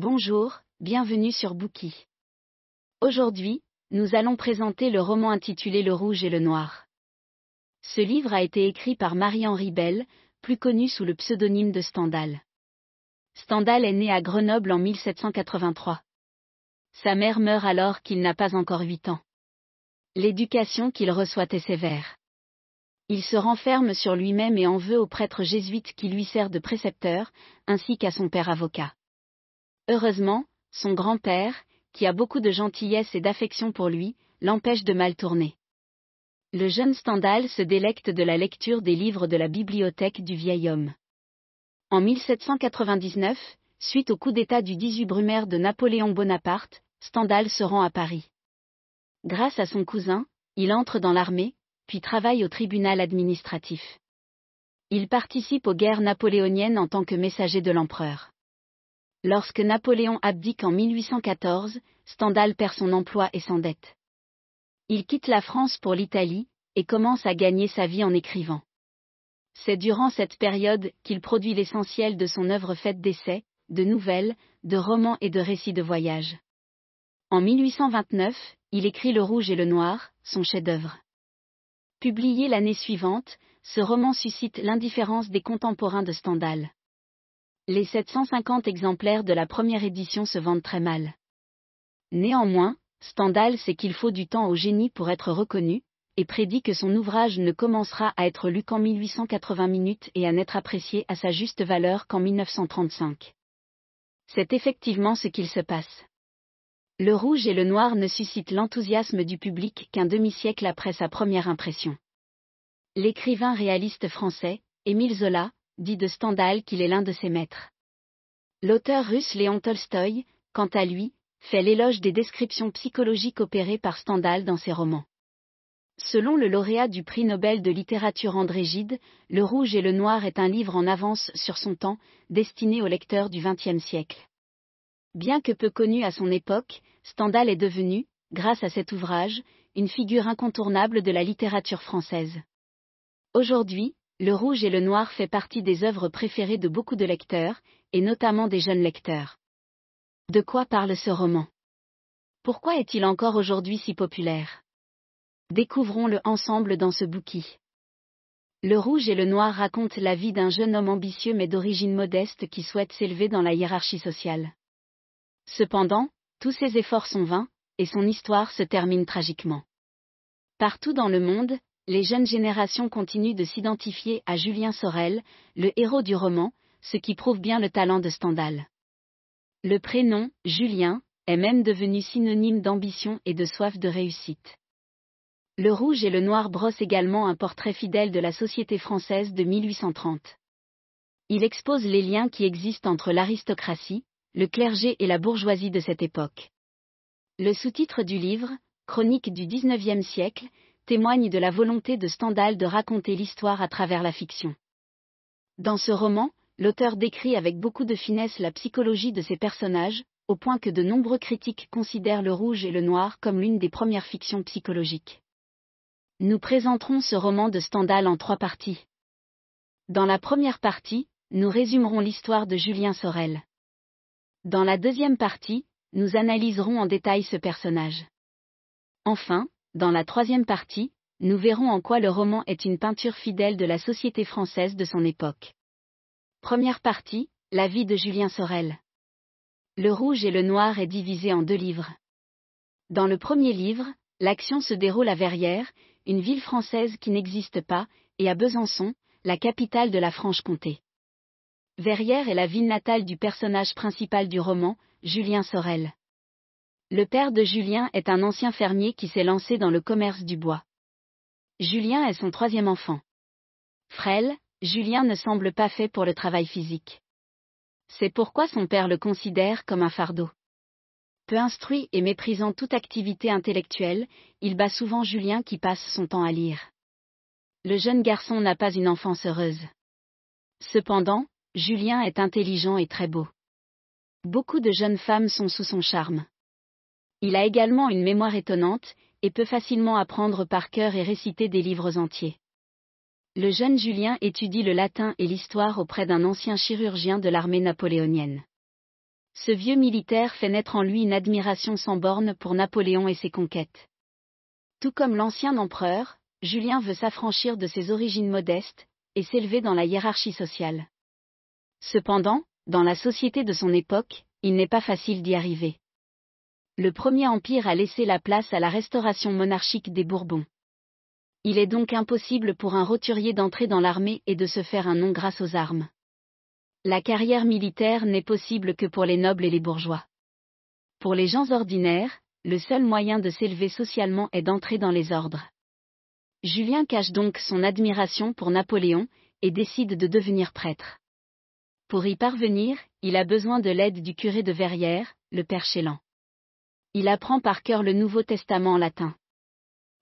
Bonjour, bienvenue sur Bookie. Aujourd'hui, nous allons présenter le roman intitulé Le Rouge et le Noir. Ce livre a été écrit par Marie-Henri Bell, plus connu sous le pseudonyme de Stendhal. Stendhal est né à Grenoble en 1783. Sa mère meurt alors qu'il n'a pas encore 8 ans. L'éducation qu'il reçoit est sévère. Il se renferme sur lui-même et en veut au prêtre jésuite qui lui sert de précepteur, ainsi qu'à son père avocat. Heureusement, son grand-père, qui a beaucoup de gentillesse et d'affection pour lui, l'empêche de mal tourner. Le jeune Stendhal se délecte de la lecture des livres de la bibliothèque du vieil homme. En 1799, suite au coup d'État du 18 Brumaire de Napoléon Bonaparte, Stendhal se rend à Paris. Grâce à son cousin, il entre dans l'armée, puis travaille au tribunal administratif. Il participe aux guerres napoléoniennes en tant que messager de l'empereur. Lorsque Napoléon abdique en 1814, Stendhal perd son emploi et s'endette. Il quitte la France pour l'Italie, et commence à gagner sa vie en écrivant. C'est durant cette période qu'il produit l'essentiel de son œuvre faite d'essais, de nouvelles, de romans et de récits de voyage. En 1829, il écrit Le Rouge et le Noir, son chef-d'œuvre. Publié l'année suivante, ce roman suscite l'indifférence des contemporains de Stendhal. Les 750 exemplaires de la première édition se vendent très mal. Néanmoins, Stendhal sait qu'il faut du temps au génie pour être reconnu, et prédit que son ouvrage ne commencera à être lu qu'en 1880 minutes et à n'être apprécié à sa juste valeur qu'en 1935. C'est effectivement ce qu'il se passe. Le rouge et le noir ne suscitent l'enthousiasme du public qu'un demi-siècle après sa première impression. L'écrivain réaliste français, Émile Zola, dit de Stendhal qu'il est l'un de ses maîtres. L'auteur russe Léon Tolstoï, quant à lui, fait l'éloge des descriptions psychologiques opérées par Stendhal dans ses romans. Selon le lauréat du prix Nobel de littérature André Gide, Le Rouge et le Noir est un livre en avance sur son temps, destiné aux lecteurs du XXe siècle. Bien que peu connu à son époque, Stendhal est devenu, grâce à cet ouvrage, une figure incontournable de la littérature française. Aujourd'hui, Le Rouge et le Noir fait partie des œuvres préférées de beaucoup de lecteurs, et notamment des jeunes lecteurs. De quoi parle ce roman? Pourquoi est-il encore aujourd'hui si populaire? Découvrons-le ensemble dans ce bouquin. Le Rouge et le Noir raconte la vie d'un jeune homme ambitieux mais d'origine modeste qui souhaite s'élever dans la hiérarchie sociale. Cependant, tous ses efforts sont vains, et son histoire se termine tragiquement. Partout dans le monde, les jeunes générations continuent de s'identifier à Julien Sorel, le héros du roman, ce qui prouve bien le talent de Stendhal. Le prénom, Julien, est même devenu synonyme d'ambition et de soif de réussite. Le rouge et le noir brossent également un portrait fidèle de la société française de 1830. Il expose les liens qui existent entre l'aristocratie, le clergé et la bourgeoisie de cette époque. Le sous-titre du livre, Chronique du XIXe siècle, témoigne de la volonté de Stendhal de raconter l'histoire à travers la fiction. Dans ce roman, l'auteur décrit avec beaucoup de finesse la psychologie de ses personnages, au point que de nombreux critiques considèrent le rouge et le noir comme l'une des premières fictions psychologiques. Nous présenterons ce roman de Stendhal en trois parties. Dans la première partie, nous résumerons l'histoire de Julien Sorel. Dans la deuxième partie, nous analyserons en détail ce personnage. Enfin, dans la troisième partie, nous verrons en quoi le roman est une peinture fidèle de la société française de son époque. Première partie, la vie de Julien Sorel. Le rouge et le noir est divisé en deux livres. Dans le premier livre, l'action se déroule à Verrières, une ville française qui n'existe pas, et à Besançon, la capitale de la Franche-Comté. Verrières est la ville natale du personnage principal du roman, Julien Sorel. Le père de Julien est un ancien fermier qui s'est lancé dans le commerce du bois. Julien est son troisième enfant. Frêle, Julien ne semble pas fait pour le travail physique. C'est pourquoi son père le considère comme un fardeau. Peu instruit et méprisant toute activité intellectuelle, il bat souvent Julien qui passe son temps à lire. Le jeune garçon n'a pas une enfance heureuse. Cependant, Julien est intelligent et très beau. Beaucoup de jeunes femmes sont sous son charme. Il a également une mémoire étonnante, et peut facilement apprendre par cœur et réciter des livres entiers. Le jeune Julien étudie le latin et l'histoire auprès d'un ancien chirurgien de l'armée napoléonienne. Ce vieux militaire fait naître en lui une admiration sans borne pour Napoléon et ses conquêtes. Tout comme l'ancien empereur, Julien veut s'affranchir de ses origines modestes et s'élever dans la hiérarchie sociale. Cependant, dans la société de son époque, il n'est pas facile d'y arriver. Le premier empire a laissé la place à la restauration monarchique des Bourbons. Il est donc impossible pour un roturier d'entrer dans l'armée et de se faire un nom grâce aux armes. La carrière militaire n'est possible que pour les nobles et les bourgeois. Pour les gens ordinaires, le seul moyen de s'élever socialement est d'entrer dans les ordres. Julien cache donc son admiration pour Napoléon et décide de devenir prêtre. Pour y parvenir, il a besoin de l'aide du curé de Verrières, le père Chélan. Il apprend par cœur le Nouveau Testament en latin.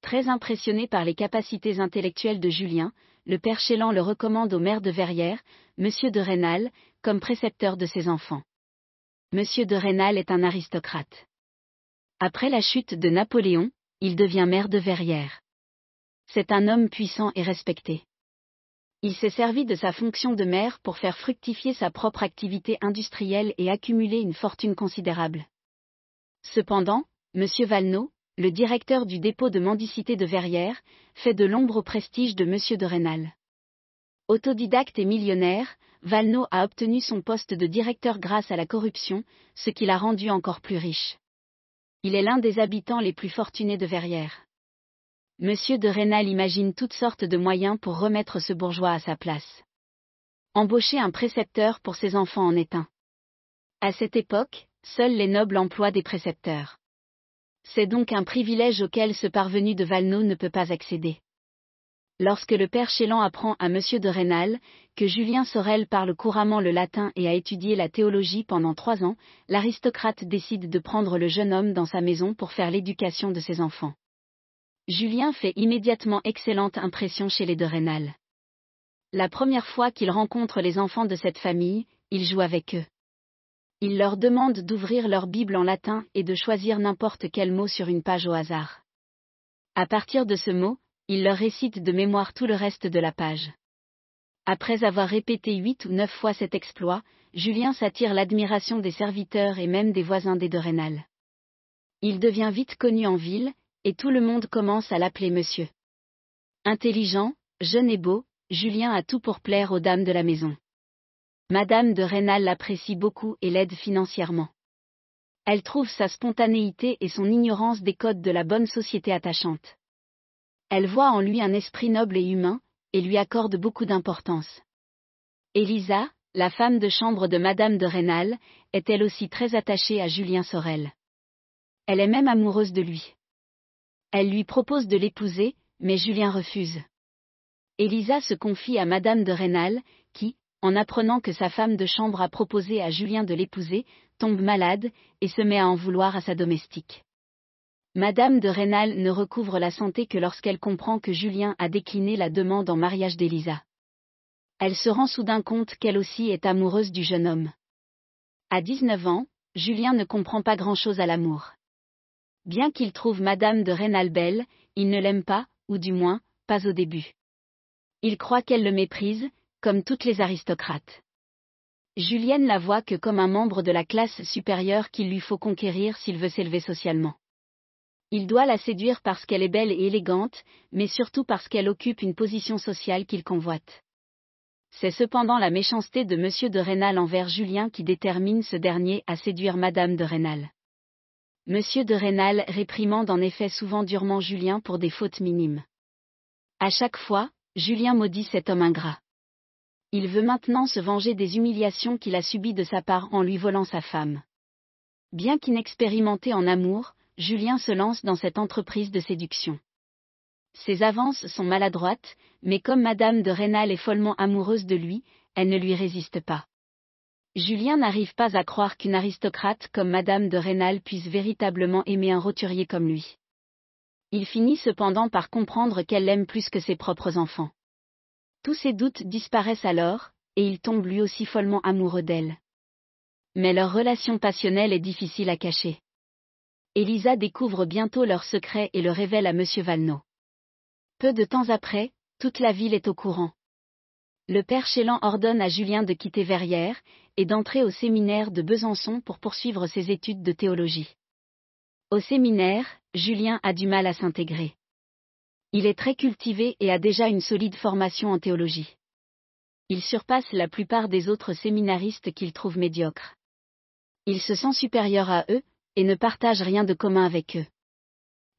Très impressionné par les capacités intellectuelles de Julien, le père Chélan le recommande au maire de Verrières, Monsieur de Rênal, comme précepteur de ses enfants. Monsieur de Rênal est un aristocrate. Après la chute de Napoléon, il devient maire de Verrières. C'est un homme puissant et respecté. Il s'est servi de sa fonction de maire pour faire fructifier sa propre activité industrielle et accumuler une fortune considérable. Cependant, M. Valneau, le directeur du dépôt de mendicité de Verrières, fait de l'ombre au prestige de M. de Rênal. Autodidacte et millionnaire, Valneau a obtenu son poste de directeur grâce à la corruption, ce qui l'a rendu encore plus riche. Il est l'un des habitants les plus fortunés de Verrières. Monsieur de Rênal imagine toutes sortes de moyens pour remettre ce bourgeois à sa place. Embaucher un précepteur pour ses enfants en est un. À cette époque, seuls les nobles emploient des précepteurs. C'est donc un privilège auquel ce parvenu de Valneau ne peut pas accéder. Lorsque le père Chélan apprend à Monsieur de Rênal que Julien Sorel parle couramment le latin et a étudié la théologie pendant trois ans, l'aristocrate décide de prendre le jeune homme dans sa maison pour faire l'éducation de ses enfants. Julien fait immédiatement excellente impression chez les de Rênal. La première fois qu'il rencontre les enfants de cette famille, il joue avec eux. Il leur demande d'ouvrir leur Bible en latin et de choisir n'importe quel mot sur une page au hasard. À partir de ce mot, il leur récite de mémoire tout le reste de la page. Après avoir répété huit ou neuf fois cet exploit, Julien s'attire l'admiration des serviteurs et même des voisins des de Rênal. Il devient vite connu en ville, et tout le monde commence à l'appeler monsieur. Intelligent, jeune et beau, Julien a tout pour plaire aux dames de la maison. Madame de Rênal l'apprécie beaucoup et l'aide financièrement. Elle trouve sa spontanéité et son ignorance des codes de la bonne société attachante. Elle voit en lui un esprit noble et humain, et lui accorde beaucoup d'importance. Elisa, la femme de chambre de Madame de Rênal, est elle aussi très attachée à Julien Sorel. Elle est même amoureuse de lui. Elle lui propose de l'épouser, mais Julien refuse. Elisa se confie à Madame de Rênal, qui, en apprenant que sa femme de chambre a proposé à Julien de l'épouser, tombe malade, et se met à en vouloir à sa domestique. Madame de Rênal ne recouvre la santé que lorsqu'elle comprend que Julien a décliné la demande en mariage d'Elisa. Elle se rend soudain compte qu'elle aussi est amoureuse du jeune homme. À 19 ans, Julien ne comprend pas grand-chose à l'amour. Bien qu'il trouve Madame de Rênal belle, il ne l'aime pas, ou du moins, pas au début. Il croit qu'elle le méprise, comme toutes les aristocrates. Julienne la voit que comme un membre de la classe supérieure qu'il lui faut conquérir s'il veut s'élever socialement. Il doit la séduire parce qu'elle est belle et élégante, mais surtout parce qu'elle occupe une position sociale qu'il convoite. C'est cependant la méchanceté de M. de Rênal envers Julien qui détermine ce dernier à séduire Madame de Rênal. Monsieur de Rênal réprimande en effet souvent durement Julien pour des fautes minimes. À chaque fois, Julien maudit cet homme ingrat. Il veut maintenant se venger des humiliations qu'il a subies de sa part en lui volant sa femme. Bien qu'inexpérimenté en amour, Julien se lance dans cette entreprise de séduction. Ses avances sont maladroites, mais comme Madame de Rênal est follement amoureuse de lui, elle ne lui résiste pas. Julien n'arrive pas à croire qu'une aristocrate comme Madame de Rênal puisse véritablement aimer un roturier comme lui. Il finit cependant par comprendre qu'elle l'aime plus que ses propres enfants. Tous ses doutes disparaissent alors, et il tombe lui aussi follement amoureux d'elle. Mais leur relation passionnelle est difficile à cacher. Elisa découvre bientôt leur secret et le révèle à M. Valneau. Peu de temps après, toute la ville est au courant. Le père Chélan ordonne à Julien de quitter Verrières, et d'entrer au séminaire de Besançon pour poursuivre ses études de théologie. Au séminaire, Julien a du mal à s'intégrer. Il est très cultivé et a déjà une solide formation en théologie. Il surpasse la plupart des autres séminaristes qu'il trouve médiocres. Il se sent supérieur à eux, et ne partage rien de commun avec eux.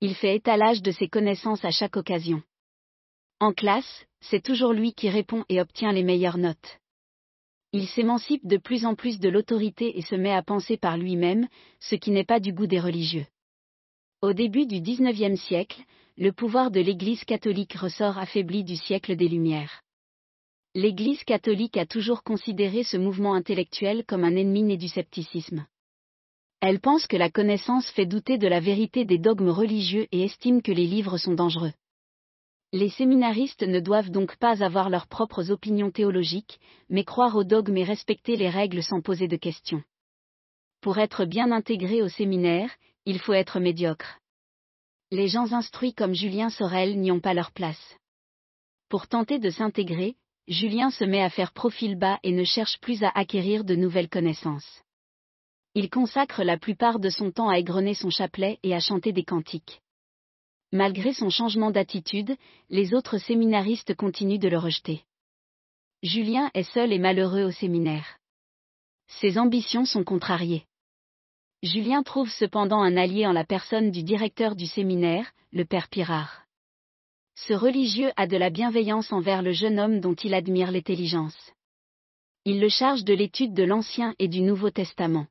Il fait étalage de ses connaissances à chaque occasion. En classe, c'est toujours lui qui répond et obtient les meilleures notes. Il s'émancipe de plus en plus de l'autorité et se met à penser par lui-même, ce qui n'est pas du goût des religieux. Au début du XIXe siècle, le pouvoir de l'Église catholique ressort affaibli du siècle des Lumières. L'Église catholique a toujours considéré ce mouvement intellectuel comme un ennemi né du scepticisme. Elle pense que la connaissance fait douter de la vérité des dogmes religieux et estime que les livres sont dangereux. Les séminaristes ne doivent donc pas avoir leurs propres opinions théologiques, mais croire aux dogmes et respecter les règles sans poser de questions. Pour être bien intégré au séminaire, il faut être médiocre. Les gens instruits comme Julien Sorel n'y ont pas leur place. Pour tenter de s'intégrer, Julien se met à faire profil bas et ne cherche plus à acquérir de nouvelles connaissances. Il consacre la plupart de son temps à égrener son chapelet et à chanter des cantiques. Malgré son changement d'attitude, les autres séminaristes continuent de le rejeter. Julien est seul et malheureux au séminaire. Ses ambitions sont contrariées. Julien trouve cependant un allié en la personne du directeur du séminaire, le père Pirard. Ce religieux a de la bienveillance envers le jeune homme dont il admire l'intelligence. Il le charge de l'étude de l'Ancien et du Nouveau Testament.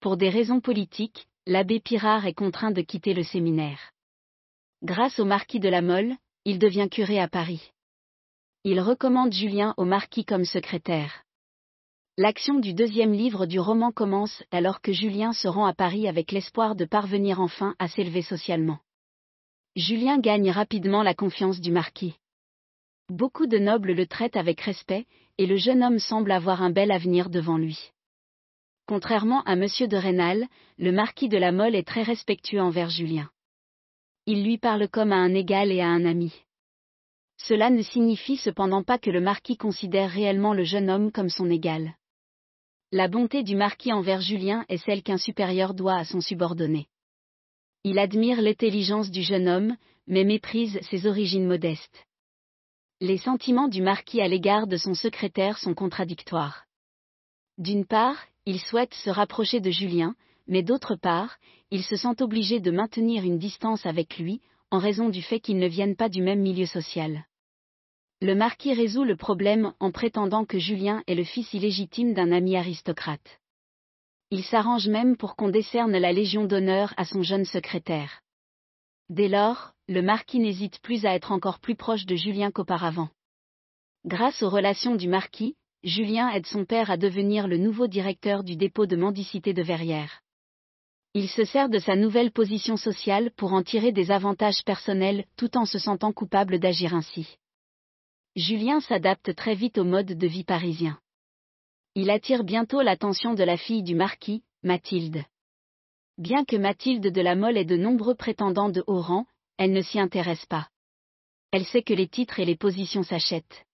Pour des raisons politiques, l'abbé Pirard est contraint de quitter le séminaire. Grâce au marquis de la Mole, il devient curé à Paris. Il recommande Julien au marquis comme secrétaire. L'action du deuxième livre du roman commence alors que Julien se rend à Paris avec l'espoir de parvenir enfin à s'élever socialement. Julien gagne rapidement la confiance du marquis. Beaucoup de nobles le traitent avec respect, et le jeune homme semble avoir un bel avenir devant lui. Contrairement à M. de Rênal, le marquis de la Mole est très respectueux envers Julien il lui parle comme à un égal et à un ami. Cela ne signifie cependant pas que le marquis considère réellement le jeune homme comme son égal. La bonté du marquis envers Julien est celle qu'un supérieur doit à son subordonné. Il admire l'intelligence du jeune homme, mais méprise ses origines modestes. Les sentiments du marquis à l'égard de son secrétaire sont contradictoires. D'une part, il souhaite se rapprocher de Julien, mais d'autre part, il se sent obligé de maintenir une distance avec lui, en raison du fait qu'ils ne viennent pas du même milieu social. Le marquis résout le problème en prétendant que Julien est le fils illégitime d'un ami aristocrate. Il s'arrange même pour qu'on décerne la Légion d'honneur à son jeune secrétaire. Dès lors, le marquis n'hésite plus à être encore plus proche de Julien qu'auparavant. Grâce aux relations du marquis, Julien aide son père à devenir le nouveau directeur du dépôt de mendicité de Verrières. Il se sert de sa nouvelle position sociale pour en tirer des avantages personnels tout en se sentant coupable d'agir ainsi. Julien s'adapte très vite au mode de vie parisien. Il attire bientôt l'attention de la fille du marquis, Mathilde. Bien que Mathilde de la Mole ait de nombreux prétendants de haut rang, elle ne s'y intéresse pas. Elle sait que les titres et les positions s'achètent.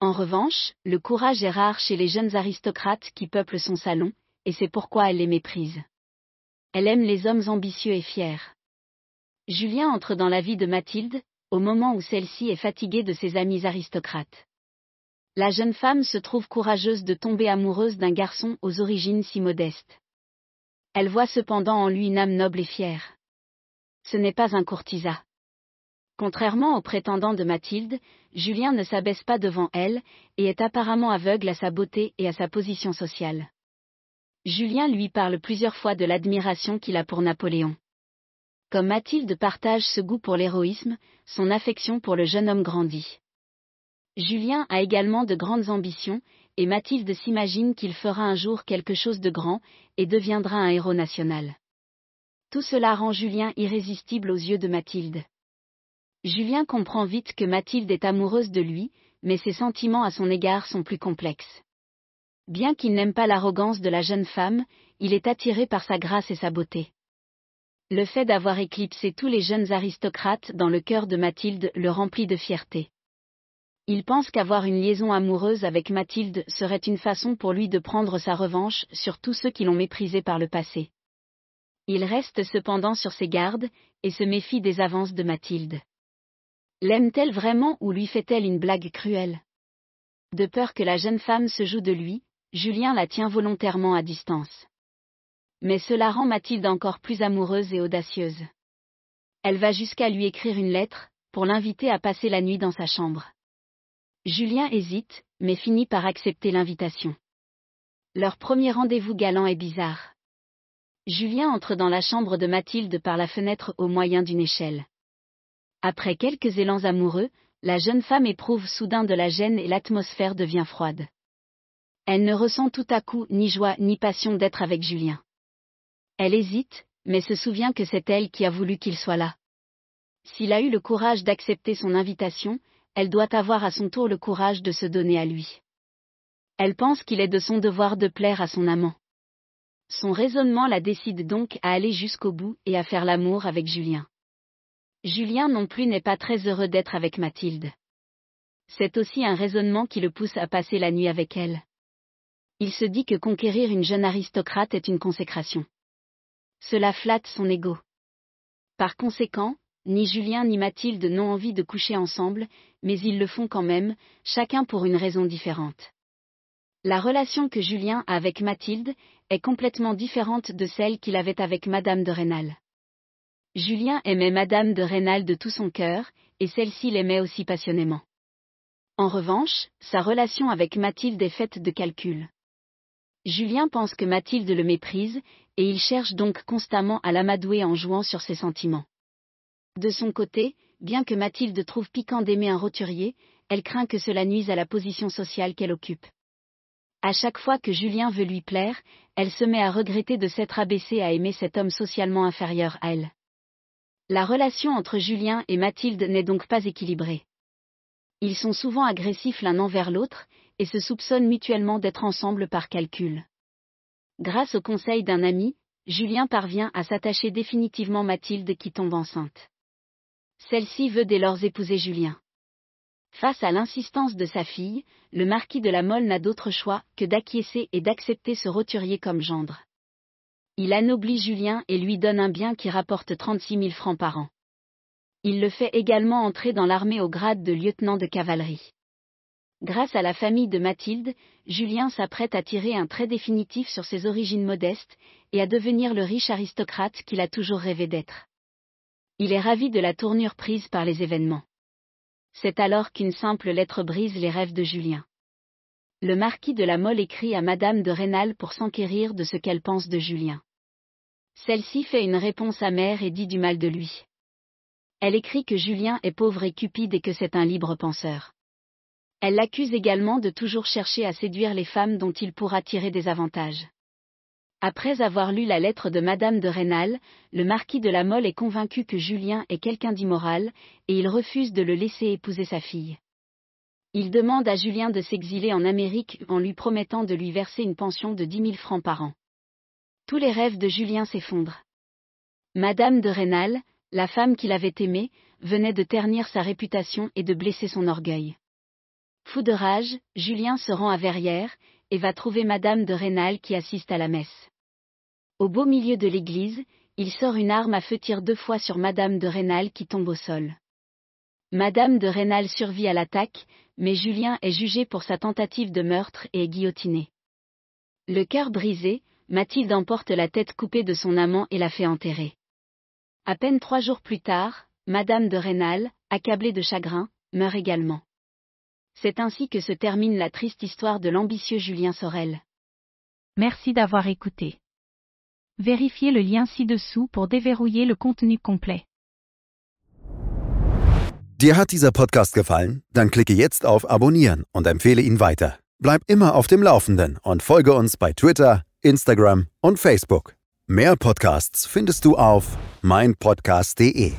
En revanche, le courage est rare chez les jeunes aristocrates qui peuplent son salon, et c'est pourquoi elle les méprise. Elle aime les hommes ambitieux et fiers. Julien entre dans la vie de Mathilde, au moment où celle-ci est fatiguée de ses amis aristocrates. La jeune femme se trouve courageuse de tomber amoureuse d'un garçon aux origines si modestes. Elle voit cependant en lui une âme noble et fière. Ce n'est pas un courtisan. Contrairement aux prétendants de Mathilde, Julien ne s'abaisse pas devant elle, et est apparemment aveugle à sa beauté et à sa position sociale. Julien lui parle plusieurs fois de l'admiration qu'il a pour Napoléon. Comme Mathilde partage ce goût pour l'héroïsme, son affection pour le jeune homme grandit. Julien a également de grandes ambitions, et Mathilde s'imagine qu'il fera un jour quelque chose de grand, et deviendra un héros national. Tout cela rend Julien irrésistible aux yeux de Mathilde. Julien comprend vite que Mathilde est amoureuse de lui, mais ses sentiments à son égard sont plus complexes. Bien qu'il n'aime pas l'arrogance de la jeune femme, il est attiré par sa grâce et sa beauté. Le fait d'avoir éclipsé tous les jeunes aristocrates dans le cœur de Mathilde le remplit de fierté. Il pense qu'avoir une liaison amoureuse avec Mathilde serait une façon pour lui de prendre sa revanche sur tous ceux qui l'ont méprisé par le passé. Il reste cependant sur ses gardes, et se méfie des avances de Mathilde. L'aime-t-elle vraiment ou lui fait-elle une blague cruelle? De peur que la jeune femme se joue de lui, Julien la tient volontairement à distance. Mais cela rend Mathilde encore plus amoureuse et audacieuse. Elle va jusqu'à lui écrire une lettre, pour l'inviter à passer la nuit dans sa chambre. Julien hésite, mais finit par accepter l'invitation. Leur premier rendez-vous galant est bizarre. Julien entre dans la chambre de Mathilde par la fenêtre au moyen d'une échelle. Après quelques élans amoureux, la jeune femme éprouve soudain de la gêne et l'atmosphère devient froide. Elle ne ressent tout à coup ni joie ni passion d'être avec Julien. Elle hésite, mais se souvient que c'est elle qui a voulu qu'il soit là. S'il a eu le courage d'accepter son invitation, elle doit avoir à son tour le courage de se donner à lui. Elle pense qu'il est de son devoir de plaire à son amant. Son raisonnement la décide donc à aller jusqu'au bout et à faire l'amour avec Julien. Julien non plus n'est pas très heureux d'être avec Mathilde. C'est aussi un raisonnement qui le pousse à passer la nuit avec elle. Il se dit que conquérir une jeune aristocrate est une consécration. Cela flatte son ego. Par conséquent, ni Julien ni Mathilde n'ont envie de coucher ensemble, mais ils le font quand même, chacun pour une raison différente. La relation que Julien a avec Mathilde est complètement différente de celle qu'il avait avec Madame de Rênal. Julien aimait Madame de Rênal de tout son cœur, et celle-ci l'aimait aussi passionnément. En revanche, sa relation avec Mathilde est faite de calculs. Julien pense que Mathilde le méprise, et il cherche donc constamment à l'amadouer en jouant sur ses sentiments. De son côté, bien que Mathilde trouve piquant d'aimer un roturier, elle craint que cela nuise à la position sociale qu'elle occupe. À chaque fois que Julien veut lui plaire, elle se met à regretter de s'être abaissée à aimer cet homme socialement inférieur à elle. La relation entre Julien et Mathilde n'est donc pas équilibrée. Ils sont souvent agressifs l'un envers l'autre, et se soupçonnent mutuellement d'être ensemble par calcul. Grâce au conseil d'un ami, Julien parvient à s'attacher définitivement Mathilde qui tombe enceinte. Celle-ci veut dès lors épouser Julien. Face à l'insistance de sa fille, le marquis de la Mole n'a d'autre choix que d'acquiescer et d'accepter ce roturier comme gendre. Il anoblit Julien et lui donne un bien qui rapporte 36 000 francs par an. Il le fait également entrer dans l'armée au grade de lieutenant de cavalerie. Grâce à la famille de Mathilde, Julien s'apprête à tirer un trait définitif sur ses origines modestes, et à devenir le riche aristocrate qu'il a toujours rêvé d'être il est ravi de la tournure prise par les événements. C'est alors qu'une simple lettre brise les rêves de Julien. Le marquis de la Mole écrit à Madame de Rênal pour s'enquérir de ce qu'elle pense de Julien. Celle-ci fait une réponse amère et dit du mal de lui. Elle écrit que Julien est pauvre et cupide et que c'est un libre penseur. Elle l'accuse également de toujours chercher à séduire les femmes dont il pourra tirer des avantages. Après avoir lu la lettre de Madame de Rênal, le marquis de la Mole est convaincu que Julien est quelqu'un d'immoral, et il refuse de le laisser épouser sa fille. Il demande à Julien de s'exiler en Amérique en lui promettant de lui verser une pension de dix mille francs par an. Tous les rêves de Julien s'effondrent. Madame de Rênal, la femme qu'il avait aimée, venait de ternir sa réputation et de blesser son orgueil. Fou de rage, Julien se rend à Verrières, et va trouver Madame de Rênal qui assiste à la messe. Au beau milieu de l'église, il sort une arme à feu tire deux fois sur Madame de Rênal qui tombe au sol. Madame de Rênal survit à l'attaque, mais Julien est jugé pour sa tentative de meurtre et est guillotiné. Le cœur brisé, Mathilde emporte la tête coupée de son amant et la fait enterrer. À peine trois jours plus tard, Madame de Rênal, accablée de chagrin, meurt également. C'est ainsi que se termine la triste histoire de l'ambitieux Julien Sorel. Merci d'avoir écouté. Vérifiez le lien ci-dessous pour déverrouiller le contenu complet. Dir hat dieser Podcast gefallen? Dann klicke jetzt auf Abonnieren und empfehle ihn weiter. Bleib immer auf dem Laufenden und folge uns bei Twitter, Instagram und Facebook. Mehr Podcasts findest du auf meinpodcast.de.